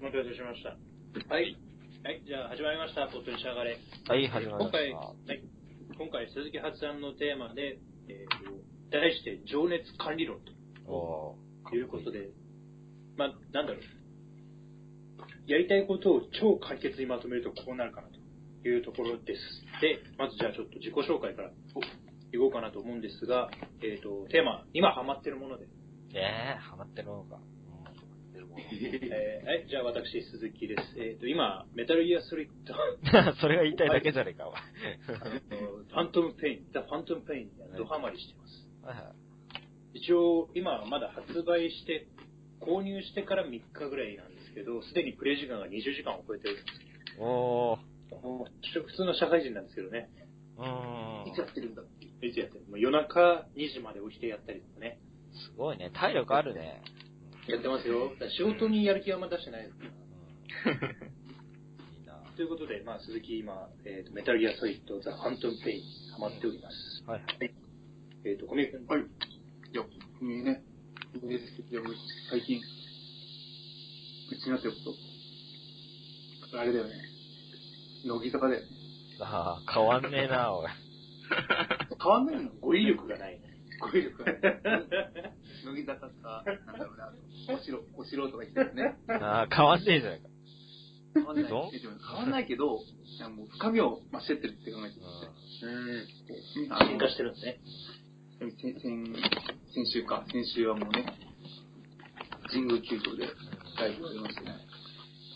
お待たせしました。はい。はい、じゃあ始まりました。ポットにし上がれ。はい、始まりま今回、しはい。今回、鈴木発案のテーマで、えーと、題して、情熱管理論ということで、まあ、なんだろう。やりたいことを超簡潔にまとめるとこうなるかなというところです。で、まずじゃあちょっと自己紹介からいこうかなと思うんですが、えっ、と、テーマ、今ハマってるもので、えー、ハマってるのか。えーはい、じゃあ私、鈴木です。えっ、と、今、メタルギアソリッド、う んそれが言いたいだけじゃねえか、お前。あのファントムペイン、ザ・ファントムペインにドハマりしてます。はいはい。一応、今はまだ発売して、購入してから3日ぐらいなんですけど、すでにプレイ時間が20時間を超えてるんです。おー。もう普通の社会人なんですけどね。うーん。いつやってるんだいつやってる？もう夜中2時まで起きてやったりとかね。すごいね。体力あるね。やってますよ。仕事にやる気はあんま出してないですから。うん。いいなということで、まあ、鈴木今、えーと、メタルギアソリッド、ザ・ファントムペインにハマっております。はいはい。えっ、と、小宮君。はい。いや、君ね、いいですけど、最近、うちになってること、あれだよね。乃木坂だよね。ああ、変わんねえな、おい。変わんないの語彙力がないね。語彙力が。乃木坂か、なんだろう な、お城、お城とか言ってるね。ああ、変わんねえじゃないか。変わんない変わんないけど、いやもう深みを増してってるって考えてるうん。進化してるんですね。先先先週か、先週はもうね、神宮球場でライブをやりましたね。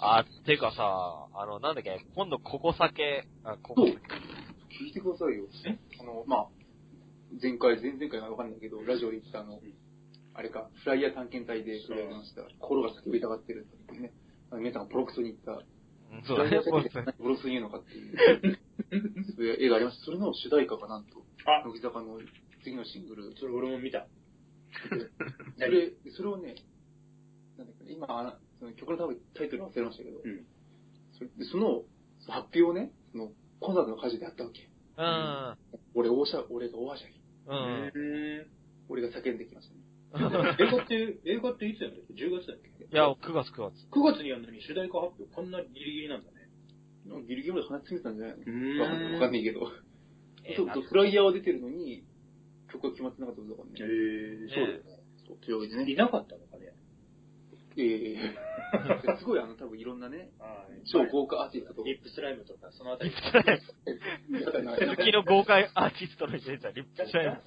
あ、てかさ、あの、なんだっけ、今度ここ酒、あ、ここそう聞いてくださいよ。あの、まあ、前回、前々回はわかんないけど、ラジオで言ったあの、あれか、フライヤー探検隊で取り上げました、心が叫びたがってるっていうね、皆さんがボロクソに言った、うんそうだね、ボス。何ボロクソに言うのかっていう、そういう映画ありました。それの主題歌がなんと、あ乃木坂の次のシングル、それ俺も見た。それ、それをね、なんだっけ今、その曲の多分タイトル忘れましたけど、うん。それでその発表をね、そのコンサートの会場でやったわけ。うん。俺、大しゃ、俺が大はしゃぎ。うん。うん。俺が叫んできましたね。映画って、映画っていつやんだっけ ?10 月だっけ？いや、9月9月。9月にやるのに主題歌発表こんなギリギリなんだね。なんかギリギリまで鼻詰めたんじゃない？のんわかんないわかんないけど。えそうそうフライヤーは出てるのに、曲が決まってなかったことだからへね。えそうだよね。そう、というわけでね。いなかったのかね？ええ すごいあの、多分いろんなね、あ超豪華アーティストと、リップスライムとか、そのあたり。だから鈴木の豪快アーティストの人じゃリップしちゃいます。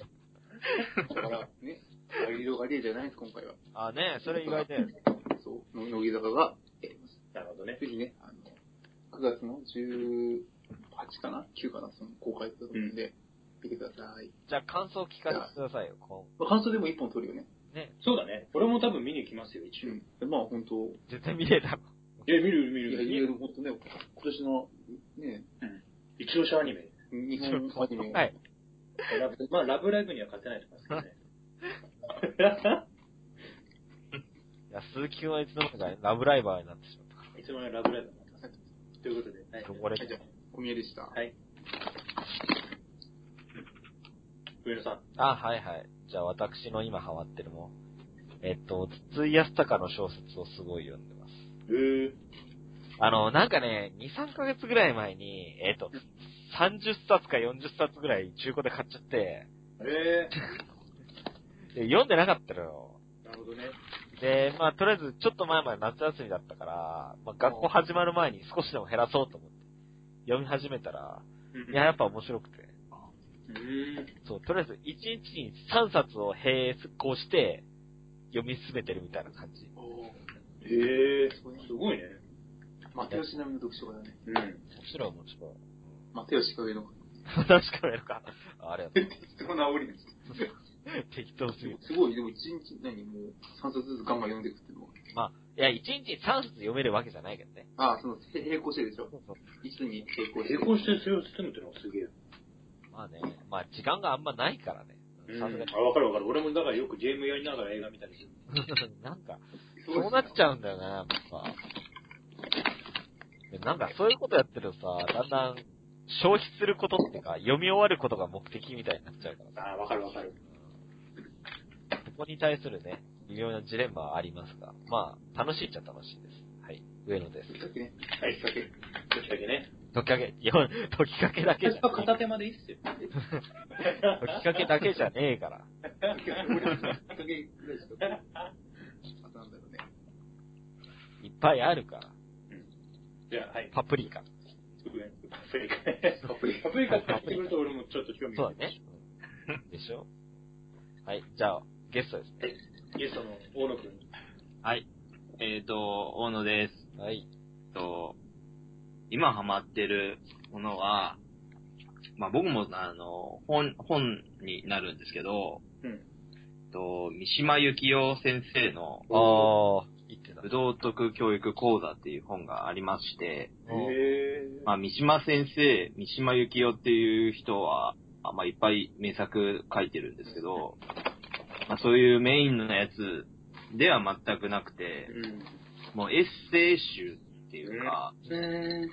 だからね、ガリロガリエじゃないです、今回は。あ、ねそれ意外だよね。そう、乃木坂がやります。なるほどね。ぜひね、あの、9月の18かな ?9 かな？その公開だと思うんで、見てください。じゃあ感想聞かせてくださいよ。こまあ、感想でも1本撮るよね。うね。そうだね。俺も多分見に行きますよ、一応。うん。でまあ本当、絶対見れたろ。いや、見る見いや、る見る。いや、でも本当ね、今年の、ね、一押しアニメ。日本アニメ、はい。ラブまあ、ラブライブには勝てないと思いますけどね。いや、鈴木くんはいつの間にかねラブライバーになってしまったかいつものラブライブになます。ということで、はい。れはい、じゃあ、小宮でした。はい。上野さん。あ、はいはい。じゃあ私の今ハマってるもん。えっと、筒井康隆の小説をすごい読んでます。へえ。あの、なんかね、2、3ヶ月ぐらい前に、えっと、30冊か40冊ぐらい中古で買っちゃって、へえ。で読んでなかったのよ。なるほどね。で、まあ、とりあえず、ちょっと前まで夏休みだったから、まあ、学校始まる前に少しでも減らそうと思って、読み始めたら、いや、やっぱ面白くて。うん。そう、とりあえず、1日に3冊を並行して、読み進めてるみたいな感じ。へえ。すごいね。マテオシ並みの読書家だね。うん。もちろん、もちろん。マテオシカ上の。確かめるか。あありがとう。適当な煽りです。適当すぎる。すごい、でも一日何もう3冊ずつガンガン読んでいくっていうのは。まあ、いや、1日に3冊読めるわけじゃないけどね。ああ、その、へ並行してるでしょそうそう。いつに並行して成功してそれを包むってのがすげえ。まあね、まあ、時間があんまないからね。うん。さすがにあ、。わかるわかる。俺もだからよくゲームやりながら映画見たりする。なんか、そうなっちゃうんだよね、やっぱ。でなんかそういうことやってるとさ、だんだん消費することっていうか、読み終わることが目的みたいになっちゃうからさ。ああ、わかるわかる。そこに対するね、微妙なジレンマはありますが、まあ、楽しいっちゃ楽しいです。はい。上野です。きっかけね。はいきっかけ。ぶっちゃけね。時かけ、いや、時かけだけじゃねえ片手までいいっすよ。時かけだけじゃねえから。きっかけぐらいしか。あとなんだろうね。いっぱいあるから。じゃあ、はい。パプリカ。パプリカ。パプリカ。パプリカって言ってくると俺もちょっと興味がそうだね。うんでしょ？はい、じゃあ、ゲストですね。ゲストの大野くん。はい。えっ、と、大野です。はい。えっと、今ハマってるものは、まあ僕もあの、本、本になるんですけど、うん。えっと、三島由紀夫先生のあー、言ってた。武道徳教育講座っていう本がありまして、うんへまあ三島先生、三島由紀夫っていう人は、あまあいっぱい名作書いてるんですけど、まあそういうメインのやつでは全くなくて、うん。もうエッセイ集っていうか、うん。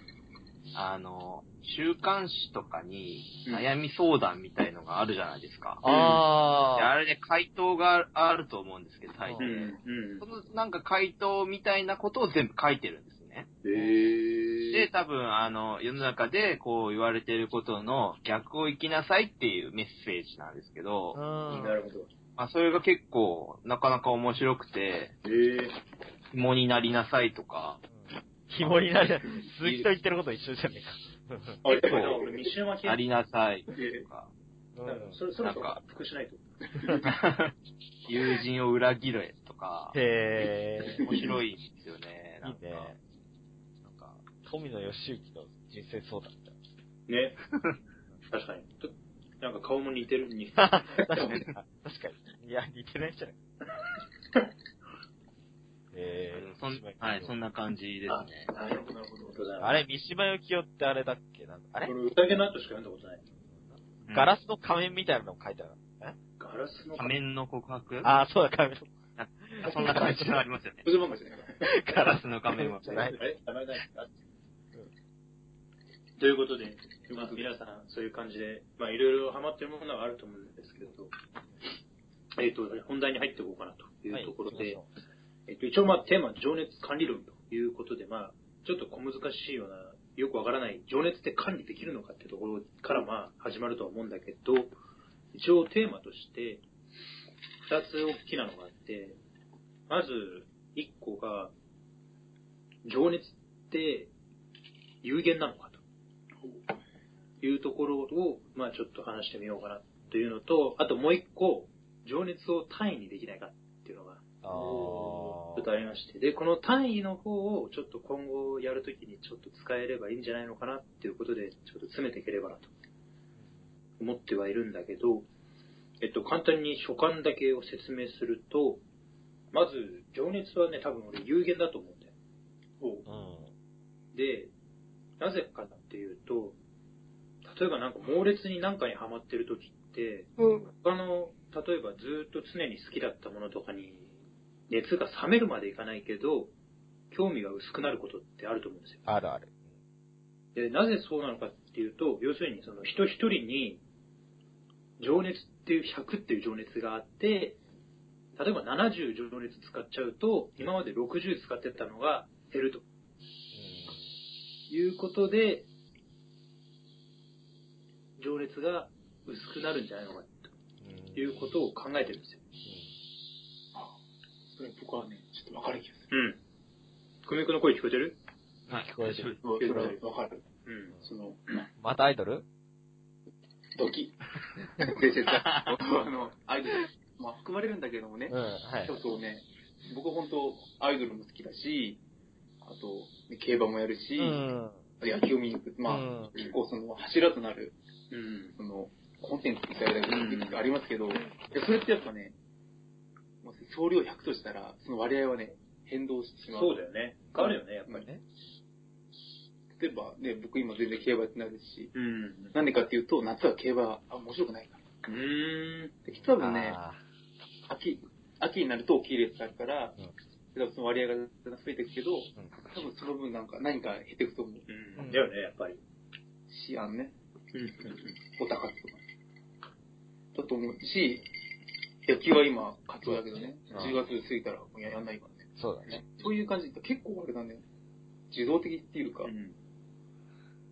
あの、週刊誌とかにうん悩み相談みたいのがあるじゃないですか。あー。であれで回答があると思うんですけど、大う抵。ん。うんそ。のなんか回答みたいなことを全部書いてるんですね。へで、多分、あの、世の中でこう言われてることの逆を生きなさいっていうメッセージなんですけど、うん。なるほど。まあ、それが結構、なかなか面白くて、へえ。紐になりなさいとか、紐になる。鈴木と言ってること一緒じゃねあ、でもな俺、三島系なりなさいとで、か、えか。なんかそれ、そろそろなんか復しないと。友人を裏切れとか、へー。面白いんですよね。なんかいいね。なんか、富野義行の人生相談みたいね。確かに。となんか顔も似てるに。な。確かに。確かに。いや、似てないんじゃない えー、そんはい、そんな感じですね。なるほど、なるほど。あれ、三島由紀夫ってあれだっけ？なんあれこれ、宴の後しか読んだことない。うんガラスの仮面みたいなのも書いてある。え？ガラスの仮面の告白？あー、そうだ、仮面。そんな感じのありますよね。ガラスの仮面は。名前ないか？ということで、まあ、皆さん、そういう感じで、まあ、いろいろハマってるものがあると思うんですけど、えっ、と、本題に入っていこうかなというところで、はいえっ、と、一応、まあ、テーマは情熱管理論ということで、まあ、ちょっと小難しいような、よくわからない、情熱って管理できるのかっていうところから、まあ、始まるとは思うんだけど、一応テーマとして、二つ大きなのがあって、まず、一個が、情熱って有限なのかというところを、まあちょっと話してみようかなというのと、あともう一個、情熱を単位にできないかっていうのが、あちょっとありまして、で、この単位の方をちょっと今後やるときにちょっと使えればいいんじゃないのかなっていうことで、ちょっと詰めていければなと思ってはいるんだけど、えっと、簡単に所感だけを説明すると、まず、情熱はね、多分俺有限だと思うんだよ。ー。うん。で、なぜかっていうと、例えばなんか猛烈に何かにハマってる時って、他の、例えばずっと常に好きだったものとかに熱が冷めるまでいかないけど、興味が薄くなることってあると思うんですよ。あるある。で、なぜそうなのかっていうと、要するにその人一人に情熱っていう100っていう情熱があって、例えば70情熱使っちゃうと、今まで60使ってたのが減るということで、情熱が薄くなるんじゃないのかうんということを考えてるんですよ。それ僕はね、ちょっとわかる気がする。うん。久米君の声聞こえてる？はい聞こえてるそれはわかる。うん。その、またアイドル？ドキ。で、絶対、あの、アイドル、まあ含まれるんだけどもねうん、、はいちょ。っとね、僕本当アイドルも好きだし、あと、ね競馬もやるし、うん。野球を見に行く。まあ、うん結構その柱となる、うん。その、コンテンツって言ったいくつかありますけど、それってやっぱね、もう総量100としたら、その割合はね、変動してしまう。そうだよね。変わるよね、やっぱり。ね例えばね、僕今全然競馬やってないですし、うん。なんでかっていうと、夏は競馬、あ、面白くないから。うーん。で多分ね、あ秋、秋になると大きいレースがあるから、うん多分その割合が増えていくけど、ー多分その分なんか何か減っていくと思ううん。だよね、やっぱり。し、あのね、うん。お高くとか。だと思うし、野球は今、活動だけどね、うん10月過ぎたらもうややんないからね。そうだね。そういう感じで結構あれだね。受動的っていうか、うん。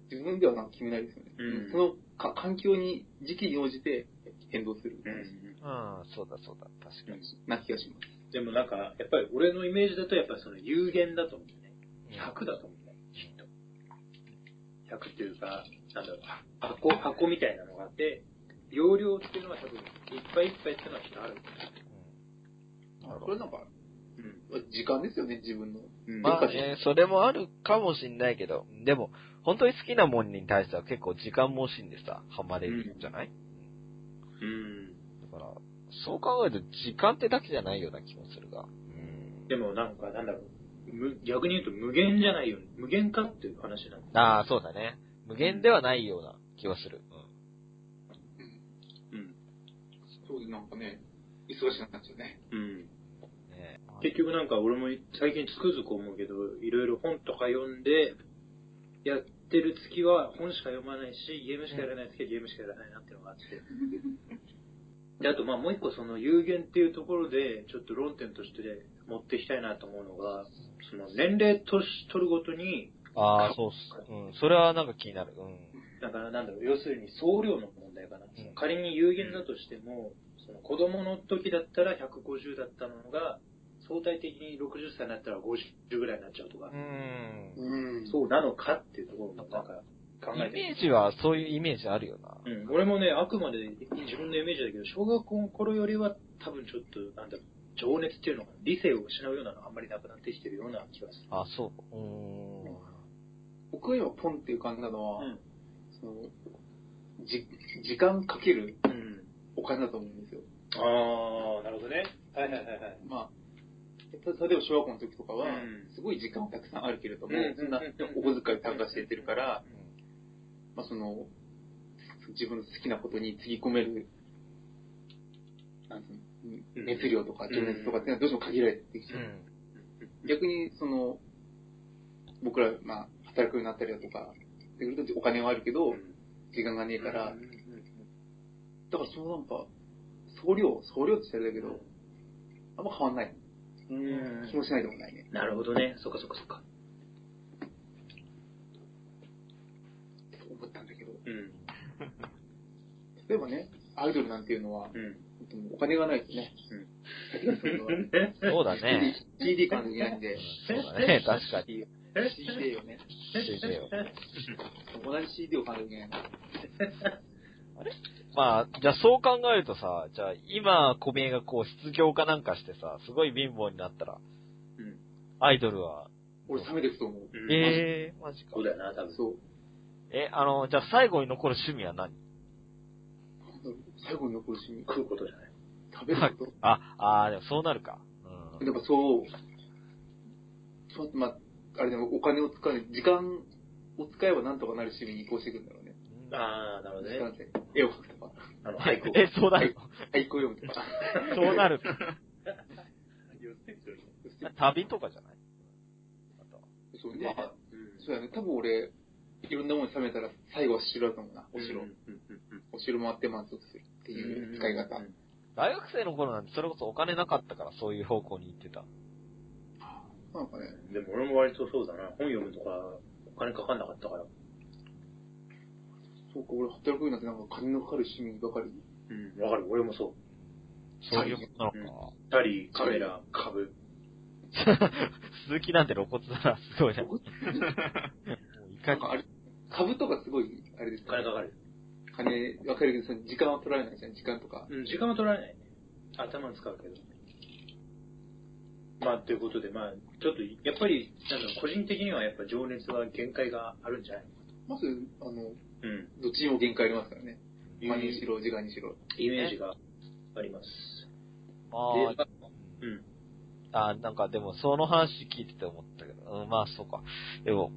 自分ではなんか決めないですよね。うんそのか環境に、時期に応じて変動する。うん。うん、そうだそうだ、確かに。な気がします。でもなんか、やっぱり俺のイメージだと、やっぱりその有限だと思うね。うん100だと思う。100っていうか、なんだろう、箱、箱みたいなのがあって、容量っていうのは多分、いっぱいいっぱいっていうのはきっとある。うんなるほど。これなんか、うん。時間ですよね、自分の。うんまあね、それもあるかもしんないけど、でも、本当に好きなもんに対しては結構時間も惜しいんでさ、ハマれるんじゃない、うん。だから、そう考えると時間ってだけじゃないような気もするが。うん。でもなんか、なんだろう、む逆に言うと無限じゃないよね。無限かっていう話なんだ。ああ、そうだね。無限ではないような気はする。うん。そうで、なんかね、忙しくなっちゃうね。うん。うん。ね結局なんか俺も最近つくづく思うけど、いろいろ本とか読んで、やってる月は本しか読まないし、ゲームしかやらない月はゲームしかやらないなっていうのがあって。で、あとまあもう一個その有限っていうところで、ちょっと論点として持っていきたいなと思うのが、その年齢年取るごとに、ああ、そうっす。うん。それはなんか気になる。うん。なんかなんだろう、要するに総量の問題かな。その仮に有限だとしても、その子供の時だったら150だったのが、相対的に60歳になったら50ぐらいになっちゃうとか、うん。うんそうなのかっていうところもなんか考えてイメージはそういうイメージあるよな。うん、俺もね、あくまで自分のイメージだけど、小学校の頃よりは多分ちょっと、なんだろう、情熱っていうのかな、理性を失うようなのがあんまりなくなってきてるような気がする。あ、そう。うーん。僕が今ポンって浮かんだのは、うんそのじ時間かけるうん。お金だと思うんですよ。あー、なるほどね。はいはいはいはい。まあ、た例えば小学校の時とかはうん、すごい時間はたくさんあるけれども、うんそんなお小遣い単価してってるから、まあその、自分の好きなことにつぎ込める、熱量とか情熱とかっていうのはどうしても限られてきちゃう。逆に、その、僕ら、まあ、働くようになったりだとか、ってくるとお金はあるけど、時間がねえから、だからそのなんか、総量、総量って言ったらあれだけど、あんま変わんないうん。気もしないでもないね。なるほどね。そっかそっかそっか。と思ったんだけど、うん。例えばね、アイドルなんていうのは、うん。お金がないとね、うんそうだね。CD, 買わなきゃいんで、そうだね、確かに。CD をね、CD を同じ CD を買わなきゃいけないんで、まあ、じゃあそう考えるとさ、じゃあ今、小宮がこう失業かなんかしてさ、すごい貧乏になったら、うん。アイドルは、俺冷めていくと思う。うんええー、マジかそう。だよな、多分。そう。え、あの、じゃあ最後に残る趣味は何？最後に残る趣味、食うことじゃない。食べること？あ、あーでもそうなるか。うん。やっぱそう、そうまあ、あれでもお金を使う、時間を使えばなんとかなる趣味に移行していくんだろうね。あー、なるほどね。時間って絵を描くとか、あの、俳句。え、そうなるの？俳句を読むとか。そうなるか。旅とかじゃない？そうね。まそうやね。多分俺、いろんなものに冷めたら最後は城だと思うな。お城。うんうんうんお城回って満足するっていう使い方。うん大学生の頃なんてそれこそお金なかったからそういう方向に行ってた。なんかね、でも俺も割とそうだな。本読むとか、お金かかんなかったから。そうか、俺働くようになってなんか金のかかる趣味ばかり？うん。わかる。俺もそう。そういうことなのか。タリー、カメラ、株。鈴木なんて露骨だな、すごいな。もういかになんかあれ、株とかすごい、あれです金かかる。金、わかるけど、その時間は取られないじゃん、時間とか。うん、時間は取られないね。頭使うけど。まあ、ということで、まあ、ちょっと、やっぱり、なんだろう、個人的にはやっぱ情熱は限界があるんじゃない？まず、あの、うん。どっちにも限界ありますからね。今にしろ、時間にしろ。イメージがあります。あでーうん。あー、なんかでもその話聞いてて思ったけど、うん、まあそうか。でも、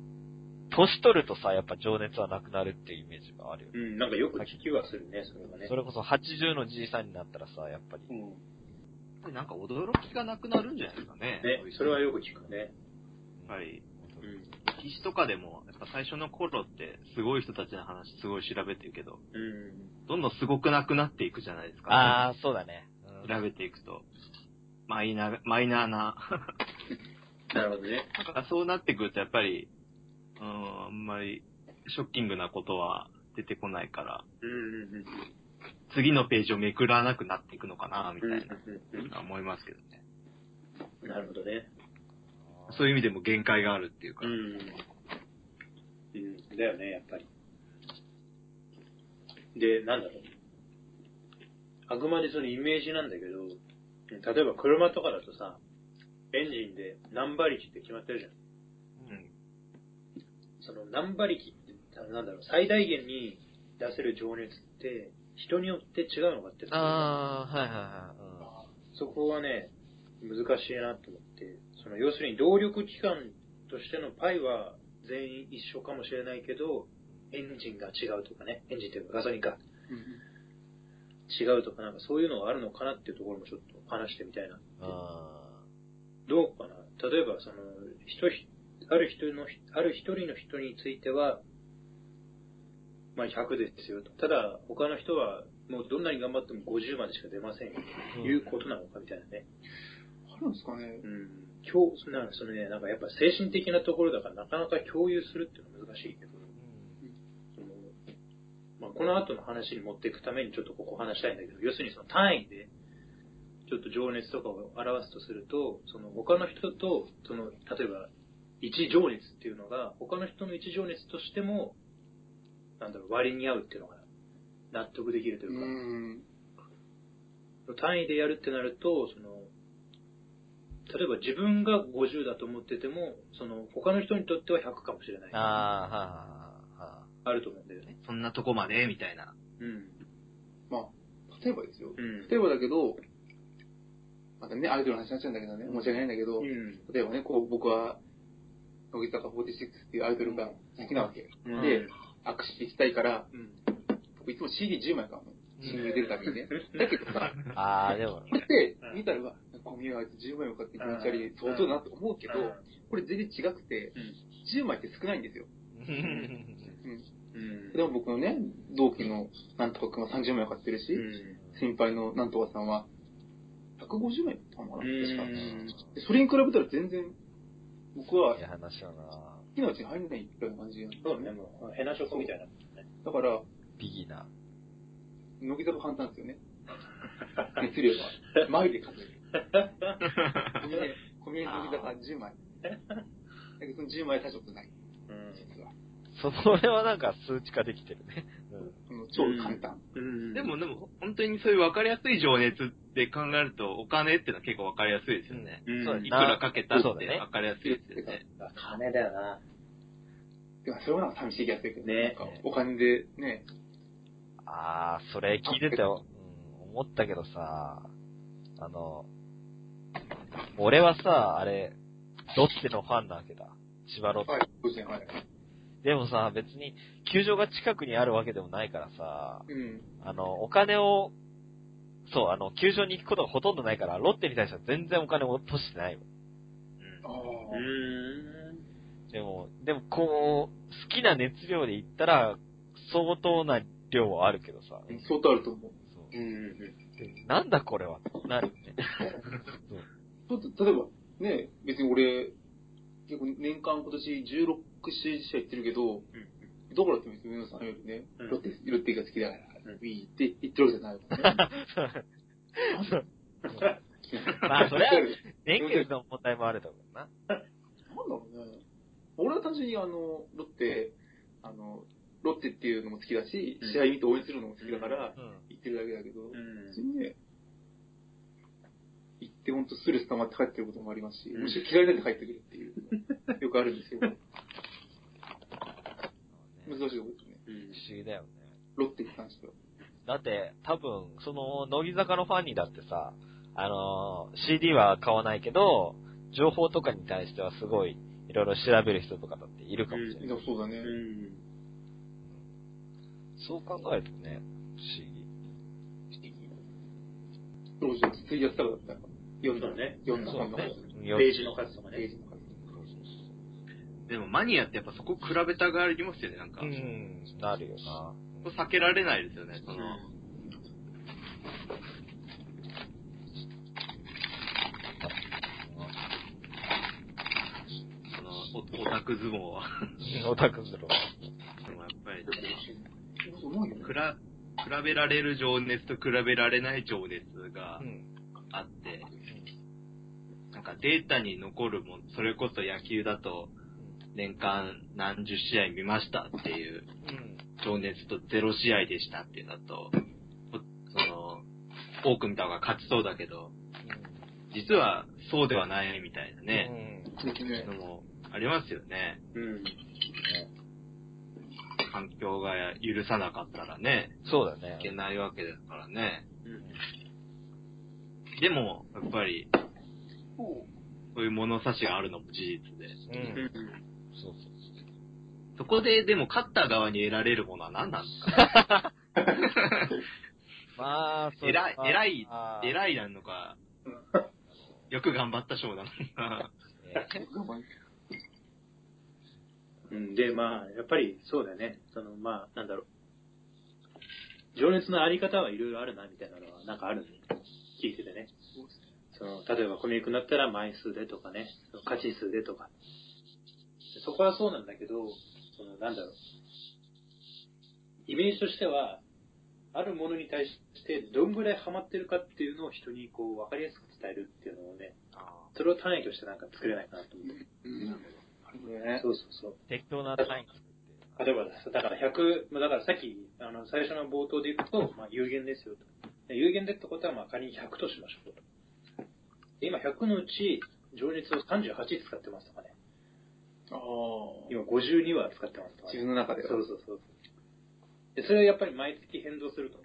年取るとさ、やっぱ情熱はなくなるっていうイメージがあるよね。うん、なんかよく聞きはするね、それはね。それこそ80のじいさんになったらさ、やっぱり。うん。なんか驚きがなくなるんじゃないですかね。ね、それはよく聞くね。やっぱり、うん。歴史とかでも、やっぱ最初の頃って、すごい人たちの話すごい調べてるけど、うん。どんどんすごくなくなっていくじゃないですか。ああ、そうだね。うん調べていくと。マイナー、マイナーな なるほどね。だからそうなってくるとやっぱり、うん、あんまりショッキングなことは出てこないから、うんうんうん。次のページをめくらなくなっていくのかな、みたいな、うんうん思いますけどね。うんなるほどね。そういう意味でも限界があるっていうか。うん。うん。だよね、やっぱり。で、なんだろう。あくまでそのイメージなんだけど、例えば車とかだとさ、エンジンで何馬力って決まってるじゃん。その何馬力って、なんだろう、最大限に出せる情熱って、人によって違うのかって。ああ、はいはいはい。そこはね、難しいなと思って、その要するに動力機関としてのパイは全員一緒かもしれないけど、エンジンが違うとかね、エンジンというかガソリンか、違うとかなんかそういうのがあるのかなっていうところもちょっと話してみたいな。うん。あどうかな？例えばその、人ひ、ある人の、ある一人の人については、まあ100ですよと。ただ他の人はもうどんなに頑張っても50までしか出ませんよ。ということなのかみたいなね。あるんですかね。うん、今日、なんかそのね、なんかやっぱ精神的なところだからなかなか共有するっていうのは難しいけど、そのまあ、この後の話に持っていくためにちょっとここ話したいんだけど、要するにその単位で、ちょっと情熱とかを表すとすると、その他の人と、その、例えば、一情熱っていうのが、他の人の一情熱としても、なんだろう、割に合うっていうのが納得できるといううか、ん。単位でやるってなると、その、例えば自分が50だと思ってても、その、他の人にとっては100かもしれない。あ、ああ、はあると思うんだよね。そんなとこまで？みたいな。うん。まあ、例えばですよ。うん。例えばだけど、またね、アイドルの話になっちゃうんだけどね、申し訳ないんだけど、うん。例えばね、こう、僕は、乃木坂46っていうアイドルが好きなわけ。うんで、握手したいから、うん。僕いつも CD10 枚買うの。新入出るたびにね。だけどさ、ああ、でも、これって見たら、うわゴミはあいつ10枚も買って気持ち悪い、うん相当だなと思うけど、これ全然違くて、10枚って少ないんですよ。うん。うん。でも僕のね、同期のなんとか君は30枚買ってるし、先輩のなんとかさんは150枚買ったのかな、確か。それに比べたら全然、僕はいい話だな好きなうちに入んないみたいな感じなんそうね、もう、ヘナチョコみたいなもんね。だから、ビギナ乃木坂簡単ですよね。熱量は。マイで数える。小峰、小峰乃木坂10枚。だけどその10枚大したことない。うん。実は。ー。それはなんか数値化できてるね。その超簡単。うんでも、でも、本当にそういう分かりやすい情熱って考えると、お金っていうのは結構分かりやすいですよね。うんいくらかけたってそうだね分かりやすいですよね。金だよな。いや、それはなんか寂しい気がするけどねお金でね、ああ、それ聞いてて、うん、思ったけどさ、あの、俺はさ、あれ、ロッテのファンなわけだ。千葉ロッテ。はい、そうですね、はい。でもさ、別に、球場が近くにあるわけでもないからさ、うん。あの、お金を、そう、あの、球場に行くことがほとんどないから、ロッテに対しては全然お金を落としてないよ。あうあ。ん。でも、でもこう、好きな熱量で言ったら、相当な量はあるけどさ。相当あると思う。そううん。でなんだこれはなるよね。例えば、ね、別に俺、結構年間今年16試合行ってるけど、だからって別に皆さんよりね、うんロッテ、ロッテが好きだから、うんウィーって言ってるわけじゃないもんね。まあそれは年月の問題もあると思うな。なんだろうね。俺は単純にあの、ロッテ、あの、ロッテっていうのも好きだし、うん試合見て応援するのも好きだから、うん。行ってるだけだけど、うん別にね、行ってほんとストレス溜まって帰ってることもありますし、うんむしろ嫌いになって帰ってくるっていう、よくあるんですけど、難しいところですね。うん不思議だよね。ロッテに関しては。だって、多分、その、乃木坂のファンにだってさ、あのー CD は買わないけど、情報とかに対してはすごい、いろいろ調べる人とかだっているかもしれない。でもそうだね。うん。そう考えるとね、不思議。ロージョツイやったらだったら、読んだね読んだ本のページの数とかね。ページの数。でもマニアってやっぱそこ比べたがありますよね、なんか。うん、なるよな。避けられないですよね、その。おオタク相撲は。オタクズロ。でもやっぱり、思うよね。比比べられる情熱と比べられない情熱がうん。あって、なんかデータに残るもん、それこそ野球だと年間何十試合見ましたっていううん。情熱とゼロ試合でしたっていうのと、おその、多く見た方が勝ちそうだけど、実はそうではないみたいなね、ですね。のもありますよね。うん。環境が許さなかったらね、そうだねい。けないわけですからね。うん。でも、やっぱり、そういう物差しがあるのも事実で。うん。うん。そうそうそこで、でも勝った側に得られるものは何なんですか？まあ、偉い、偉い偉いなのか、よく頑張った賞なのか。ねうん、で、まあ、やっぱりそうだよね。その、まあ、なんだろう。情熱のあり方はいろいろあるな、みたいなのは、なんかあるんで、聞いててね。その、例えばコミックになったら枚数でとかね、その勝ち数でとか。そこはそうなんだけど、その、なんだろう。イメージとしては、あるものに対してどんぐらいハマってるかっていうのを人にこう分かりやすく伝えるっていうのをね、それを単位としてなんか作れないかなと思って。うん。ね。そうそうそう。適当な単位作って。例えばですだから100、まあだからさっき、あの、最初の冒頭でいくと、まあ有限ですよと。で有限でってことは、まあ仮に100としましょうと。で今100のうち、情熱を38使ってますとかね。今52は使ってます。自分の中では。そうそうそう。で、それはやっぱり毎月変動すると。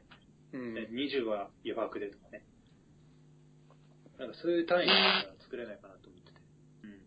うん。ね20は余白でとかね。なんかそういう単位が作れないかなっ